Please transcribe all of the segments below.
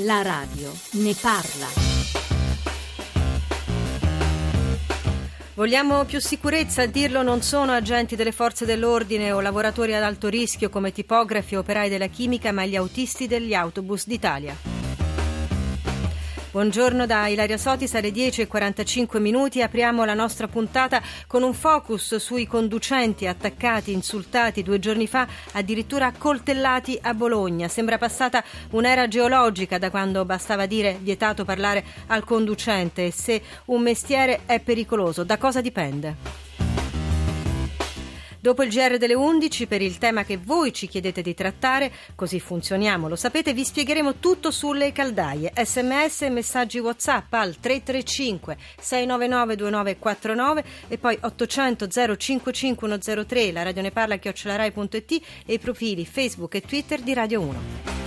La radio ne parla. Vogliamo più sicurezza? A dirlo non sono agenti delle forze dell'ordine o lavoratori ad alto rischio come tipografi o operai della chimica, ma gli autisti degli autobus d'Italia. Buongiorno da Ilaria Sotis alle 10.45 minuti. Apriamo la nostra puntata con un focus sui conducenti attaccati, insultati due giorni fa, addirittura coltellati a Bologna. Sembra passata un'era geologica da quando bastava dire vietato parlare al conducente se un mestiere è pericoloso. Da cosa dipende? Dopo il GR delle 11, per il tema che voi ci chiedete di trattare, così funzioniamo, lo sapete, vi spiegheremo tutto sulle caldaie. Sms e messaggi WhatsApp al 335 699 2949 e poi 800 055 103, la radio ne parla chiocciolarai.it e i profili Facebook e Twitter di Radio 1.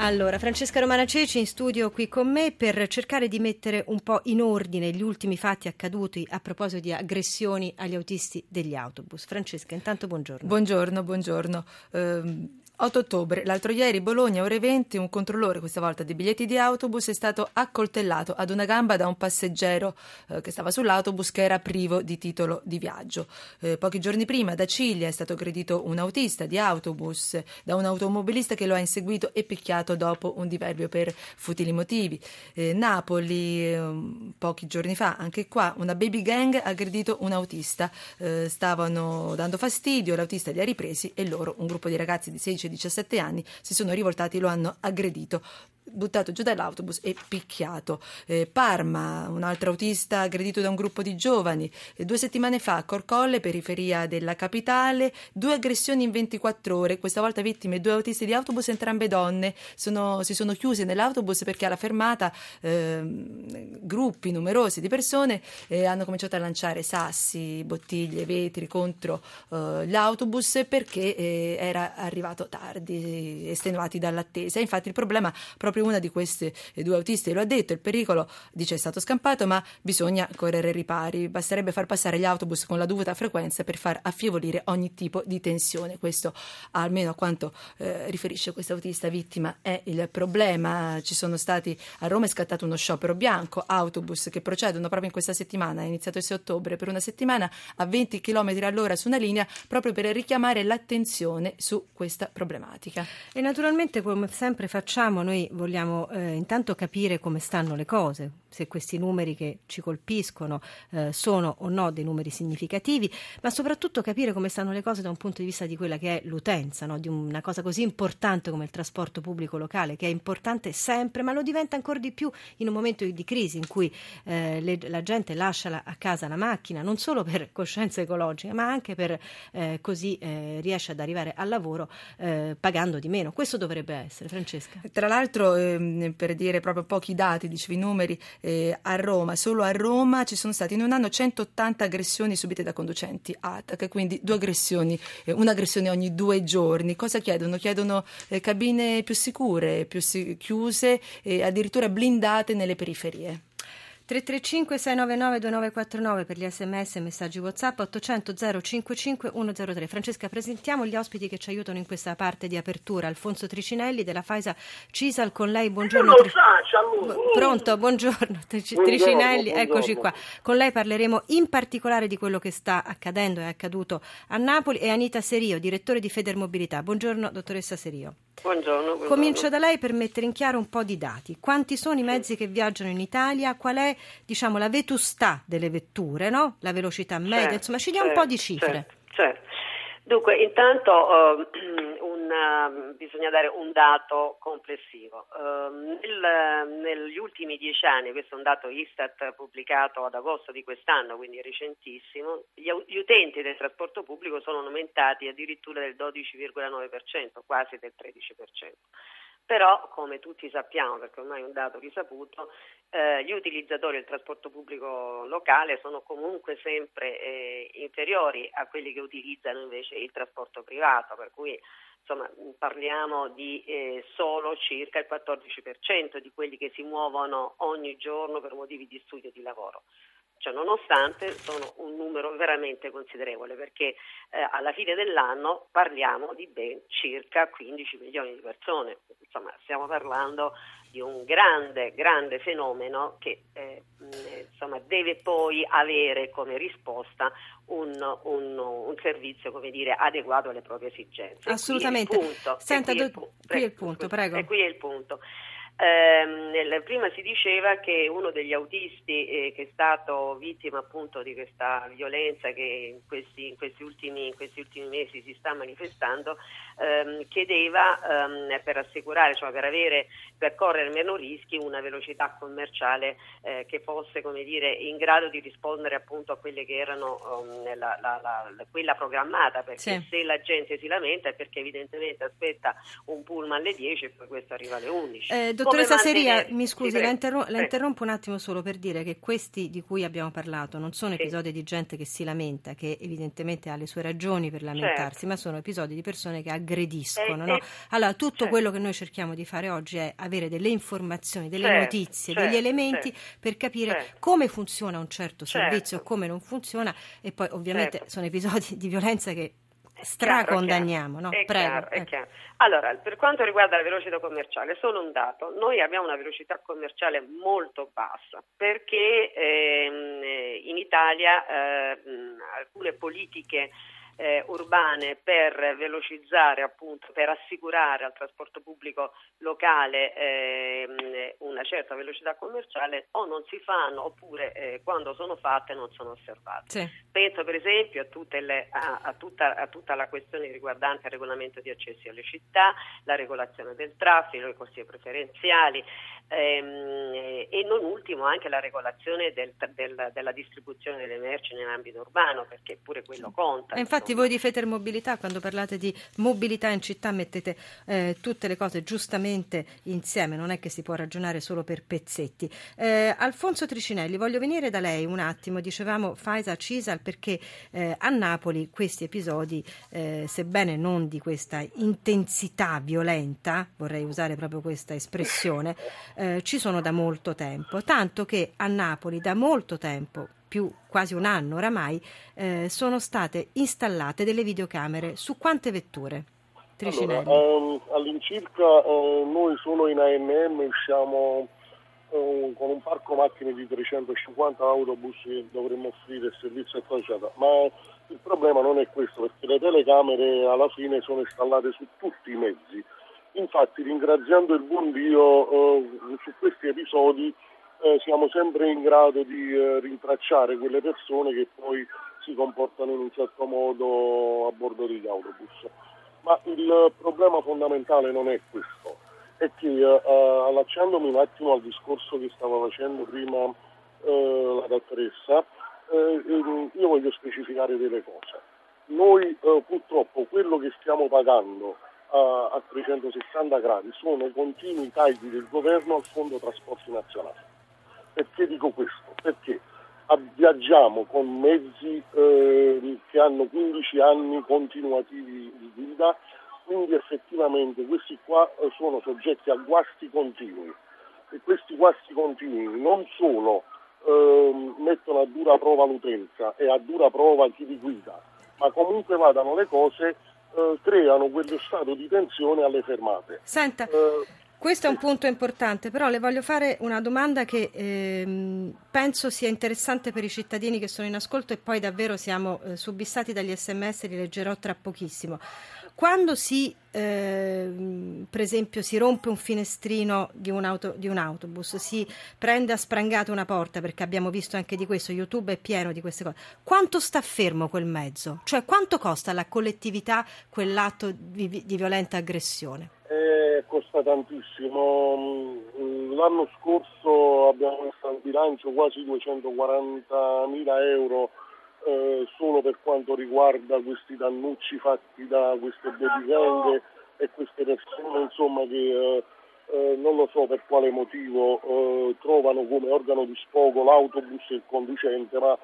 Allora, Francesca Romana Ceci in studio qui con me per cercare di mettere un po' in ordine gli ultimi fatti accaduti a proposito di aggressioni agli autisti degli autobus. Francesca, intanto buongiorno. Buongiorno, buongiorno. Uh, 8 ottobre, l'altro ieri, Bologna, ore 20, un controllore, questa volta di biglietti di autobus, è stato accoltellato ad una gamba da un passeggero eh, che stava sull'autobus che era privo di titolo di viaggio. Eh, pochi giorni prima, da Ciglia, è stato aggredito un autista di autobus da un automobilista che lo ha inseguito e picchiato dopo un diverbio per futili motivi. Eh, Napoli, ehm, pochi giorni fa, anche qua, una baby gang ha aggredito un autista. Eh, stavano dando fastidio, l'autista li ha ripresi e loro, un gruppo di ragazzi di 16 17 anni si sono rivoltati e lo hanno aggredito buttato giù dall'autobus e picchiato. Eh, Parma, un altro autista aggredito da un gruppo di giovani. Eh, due settimane fa a Corcolle, periferia della capitale, due aggressioni in 24 ore, questa volta vittime due autisti di autobus, entrambe donne, sono, si sono chiuse nell'autobus perché alla fermata eh, gruppi numerosi di persone eh, hanno cominciato a lanciare sassi, bottiglie, vetri contro eh, l'autobus perché eh, era arrivato tardi, estenuati dall'attesa. Infatti il problema proprio proprio una di queste due autiste lo ha detto, il pericolo dice è stato scampato ma bisogna correre ripari, basterebbe far passare gli autobus con la dovuta frequenza per far affievolire ogni tipo di tensione, questo almeno a quanto eh, riferisce questa autista vittima è il problema, ci sono stati a Roma è scattato uno sciopero bianco, autobus che procedono proprio in questa settimana, è iniziato il 6 ottobre per una settimana a 20 km all'ora su una linea proprio per richiamare l'attenzione su questa problematica. E naturalmente come sempre facciamo noi vogliamo vogliamo eh, intanto capire come stanno le cose, se questi numeri che ci colpiscono eh, sono o no dei numeri significativi, ma soprattutto capire come stanno le cose da un punto di vista di quella che è l'utenza, no? di una cosa così importante come il trasporto pubblico locale, che è importante sempre, ma lo diventa ancora di più in un momento di crisi in cui eh, le, la gente lascia la, a casa la macchina, non solo per coscienza ecologica, ma anche per eh, così eh, riesce ad arrivare al lavoro eh, pagando di meno. Questo dovrebbe essere, Francesca. Tra l'altro eh, per dire proprio pochi dati, dicevi numeri, eh, a Roma, solo a Roma ci sono stati in un anno 180 aggressioni subite da conducenti ATAC, quindi due aggressioni, eh, un'aggressione ogni due giorni. Cosa chiedono? Chiedono eh, cabine più sicure, più si- chiuse e addirittura blindate nelle periferie. 335 699 2949 per gli sms e messaggi whatsapp 800 055 103 Francesca presentiamo gli ospiti che ci aiutano in questa parte di apertura. Alfonso Tricinelli della Faisa Cisal con lei. Buongiorno Tri... pronto? Buongiorno Tricinelli eccoci qua. Con lei parleremo in particolare di quello che sta accadendo e è accaduto a Napoli e Anita Serio direttore di Federmobilità buongiorno dottoressa Serio. Buongiorno, buongiorno. comincio da lei per mettere in chiaro un po' di dati. Quanti sono i mezzi che viaggiano in Italia? Qual è diciamo, la vetustà delle vetture, no? la velocità media, certo, insomma ci dia certo, un po' di cifre. Certo, certo. Dunque, intanto uh, un, uh, bisogna dare un dato complessivo. Uh, nel, negli ultimi dieci anni, questo è un dato Istat pubblicato ad agosto di quest'anno, quindi recentissimo, gli, gli utenti del trasporto pubblico sono aumentati addirittura del 12,9%, quasi del 13%. Però, come tutti sappiamo, perché ormai è un dato risaputo, eh, gli utilizzatori del trasporto pubblico locale sono comunque sempre eh, inferiori a quelli che utilizzano invece il trasporto privato, per cui insomma, parliamo di eh, solo circa il 14% di quelli che si muovono ogni giorno per motivi di studio e di lavoro Cioè, nonostante sono un numero veramente considerevole perché eh, alla fine dell'anno parliamo di ben circa 15 milioni di persone. Insomma, stiamo parlando di un grande, grande fenomeno che eh, insomma, deve poi avere come risposta un, un, un servizio dire, adeguato alle proprie esigenze. Assolutamente. Qui è il punto. Senta, qui, è il, qui è il punto, prego. E qui è il punto. Eh, prima si diceva che uno degli autisti eh, che è stato vittima appunto di questa violenza che in questi, in questi, ultimi, in questi ultimi, mesi si sta manifestando ehm, chiedeva ehm, per assicurare, cioè per avere, per correre meno rischi una velocità commerciale eh, che fosse come dire, in grado di rispondere appunto a quelle che erano um, la, la, la, quella programmata perché sì. se la gente si lamenta è perché evidentemente aspetta un pullman alle 10 e poi questo arriva alle 11 Dottoressa Seria, mi scusi, sì, la, interrom- la, interrompo un attimo solo per dire che questi di cui abbiamo parlato non sono episodi sì. di gente che si lamenta, che evidentemente ha le sue ragioni per lamentarsi, certo. ma sono episodi di persone che aggrediscono. Eh, no? Allora, tutto certo. quello che noi cerchiamo di fare oggi è avere delle informazioni, delle certo, notizie, degli certo, elementi certo. per capire certo. come funziona un certo servizio, come non funziona e poi ovviamente sono episodi di violenza che stracondanniamo, no? È Prego. Chiaro, è chiaro. Allora, per quanto riguarda la velocità commerciale, solo un dato, noi abbiamo una velocità commerciale molto bassa perché ehm, in Italia eh, alcune politiche eh, urbane per velocizzare, appunto, per assicurare al trasporto pubblico locale eh, una certa velocità commerciale o non si fanno oppure eh, quando sono fatte non sono osservate. Sì. Penso per esempio a, le, a, a, tutta, a, tutta, la questione riguardante il regolamento di accessi alle città, la regolazione del traffico, i costi preferenziali ehm, e non ultimo anche la regolazione del, del, della distribuzione delle merci nell'ambito urbano perché pure quello conta. E infatti voi di Feter Mobilità quando parlate di mobilità in città mettete eh, tutte le cose giustamente insieme, non è che si può ragionare solo per pezzetti. Eh, Alfonso Tricinelli, voglio venire da lei un attimo, dicevamo Faisa Cisal perché eh, a Napoli questi episodi, eh, sebbene non di questa intensità violenta, vorrei usare proprio questa espressione, eh, ci sono da molto tempo, tanto che a Napoli da molto tempo, più quasi un anno oramai, eh, sono state installate delle videocamere. Su quante vetture? Allora, ehm, all'incirca eh, noi solo in ANM usciamo eh, con un parco macchine di 350 autobus che dovremmo offrire il servizio a facciata, ma il problema non è questo perché le telecamere alla fine sono installate su tutti i mezzi. Infatti ringraziando il buon Dio eh, su questi episodi eh, siamo sempre in grado di eh, rintracciare quelle persone che poi si comportano in un certo modo a bordo degli autobus. Ma il problema fondamentale non è questo, è che eh, allacciandomi un attimo al discorso che stava facendo prima eh, la dottoressa, eh, ehm, io voglio specificare delle cose. Noi purtroppo quello che stiamo pagando a, a 360 gradi sono continui tagli del governo al fondo trasporti nazionale. Perché dico questo? Perché viaggiamo con mezzi eh, che hanno 15 anni continuativi di guida, quindi effettivamente questi qua eh, sono soggetti a guasti continui e questi guasti continui non solo eh, mettono a dura prova l'utenza e a dura prova chi li guida, ma comunque vadano le cose eh, creano quello stato di tensione alle fermate. Senta, eh, questo è un punto importante, però le voglio fare una domanda che ehm, penso sia interessante per i cittadini che sono in ascolto e poi davvero siamo eh, subissati dagli sms, li leggerò tra pochissimo. Quando si, eh, per esempio, si rompe un finestrino di un, auto, di un, autobus, si prende a sprangata una porta, perché abbiamo visto anche di questo, YouTube è pieno di queste cose, quanto sta fermo quel mezzo? Cioè quanto costa alla collettività quell'atto di, di violenta aggressione? Eh, costa tantissimo. Mm, l'anno scorso abbiamo messo in bilancio quasi 240 mila euro eh, solo per quanto riguarda questi dannucci fatti da queste bodygang e queste persone insomma, che eh, eh, non lo so per quale motivo eh, trovano come organo di sfogo l'autobus e il conducente, ma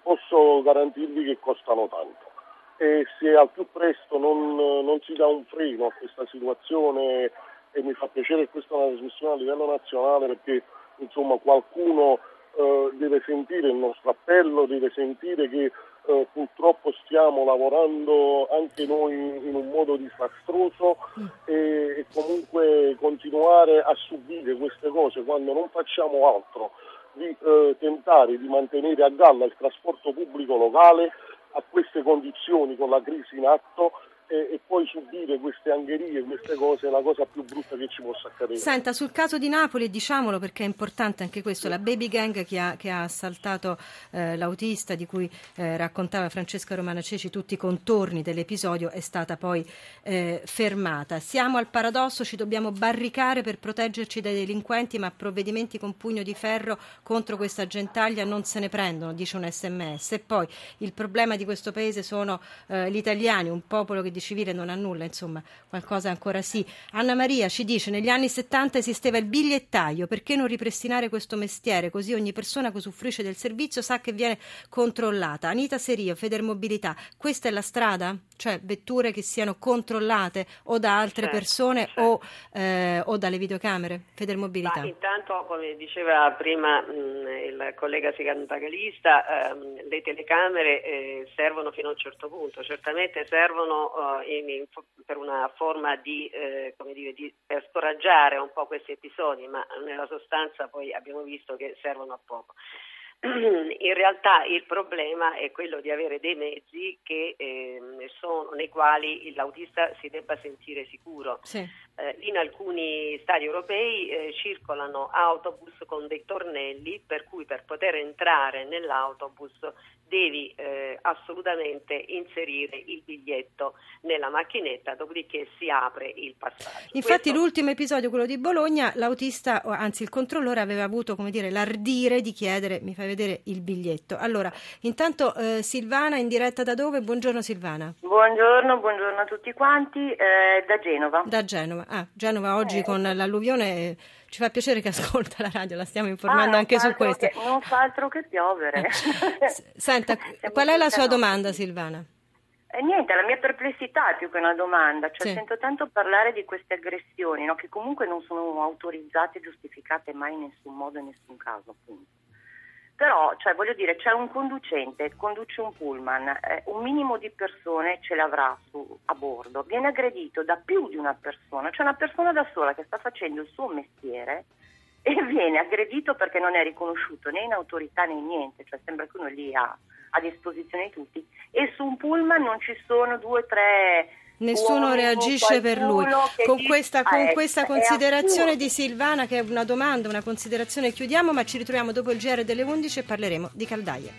posso garantirvi che costano tanto. E se al più presto non, non si dà un freno a questa situazione e mi fa piacere che questa è una trasmissione a livello nazionale perché insomma qualcuno eh, deve sentire il nostro appello, deve sentire che eh, purtroppo stiamo lavorando anche noi in un modo disastroso e, e, comunque continuare a subire queste cose quando non facciamo altro di eh, tentare di mantenere a galla il trasporto pubblico locale a queste condizioni con la crisi in atto e, e, poi subire queste angherie, queste cose è la cosa più brutta che ci possa accadere. Senta, sul caso di Napoli, diciamolo perché è importante anche questo, la baby gang che ha, che ha assaltato eh, l'autista di cui eh, raccontava Francesca Romana Ceci tutti i contorni dell'episodio è stata poi eh, fermata. Siamo al paradosso, ci dobbiamo barricare per proteggerci dai delinquenti, ma provvedimenti con pugno di ferro contro questa gentaglia non se ne prendono, dice un sms. E poi il problema di questo paese sono eh, gli italiani, un popolo che di civile non ha nulla, insomma, qualcosa ancora sì. Anna Maria ci dice: negli anni 70 esisteva il bigliettaio, perché non ripristinare questo mestiere? Così ogni persona che usufruisce del servizio sa che viene controllata. Anita Serio, Federmobilità, questa è la strada? Cioè vetture che siano controllate o da altre certo, persone certo. O, eh, o, dalle videocamere? Federmobilità. Ma intanto, come diceva prima mh, il collega sigantagalista, ehm, le telecamere eh, servono fino a un certo punto, certamente servono eh, in, in, per una forma di, eh, dire, di, per scoraggiare un po' questi episodi, ma nella sostanza poi abbiamo visto che servono a poco. In realtà il problema è quello di avere dei mezzi che, eh, sono, nei quali l'autista si debba sentire sicuro. Sì. Eh, in alcuni stati europei eh, circolano autobus con dei tornelli per cui per poter entrare nell'autobus devi eh, assolutamente inserire il biglietto nella macchinetta, dopodiché si apre il passaggio. Infatti Questo... l'ultimo episodio, quello di Bologna, l'autista, anzi il controllore aveva avuto come dire, l'ardire di chiedere, mi fai vedere il biglietto. Allora, intanto eh, Silvana in diretta da dove? Buongiorno Silvana. Buongiorno, buongiorno a tutti quanti, eh, da Genova. Da Genova, ah, Genova oggi eh. con l'alluvione ci fa piacere che ascolta la radio, la stiamo informando ah, anche su questo. Che, non fa altro che piovere. Eh. Senta, qual è la sua domanda Silvana? Eh, niente, la mia perplessità è più che una domanda, cioè sì. sento tanto parlare di queste aggressioni, no? che comunque non sono autorizzate e giustificate mai in nessun modo in nessun caso, appunto. Però, cioè, voglio dire, c'è un conducente, conduce un pullman, eh, un minimo di persone ce l'avrà su, a bordo, viene aggredito da più di una persona, cioè una persona da sola che sta facendo il suo mestiere e viene aggredito perché non è riconosciuto né in autorità né in niente, cioè sembra che uno lì ha a disposizione di tutti. E su un pullman non ci sono due o tre Nessuno reagisce per lui. Con questa, con ah, questa considerazione di Silvana, che è una domanda, una considerazione, chiudiamo, ma ci ritroviamo dopo il GR delle 11 e parleremo di caldaie.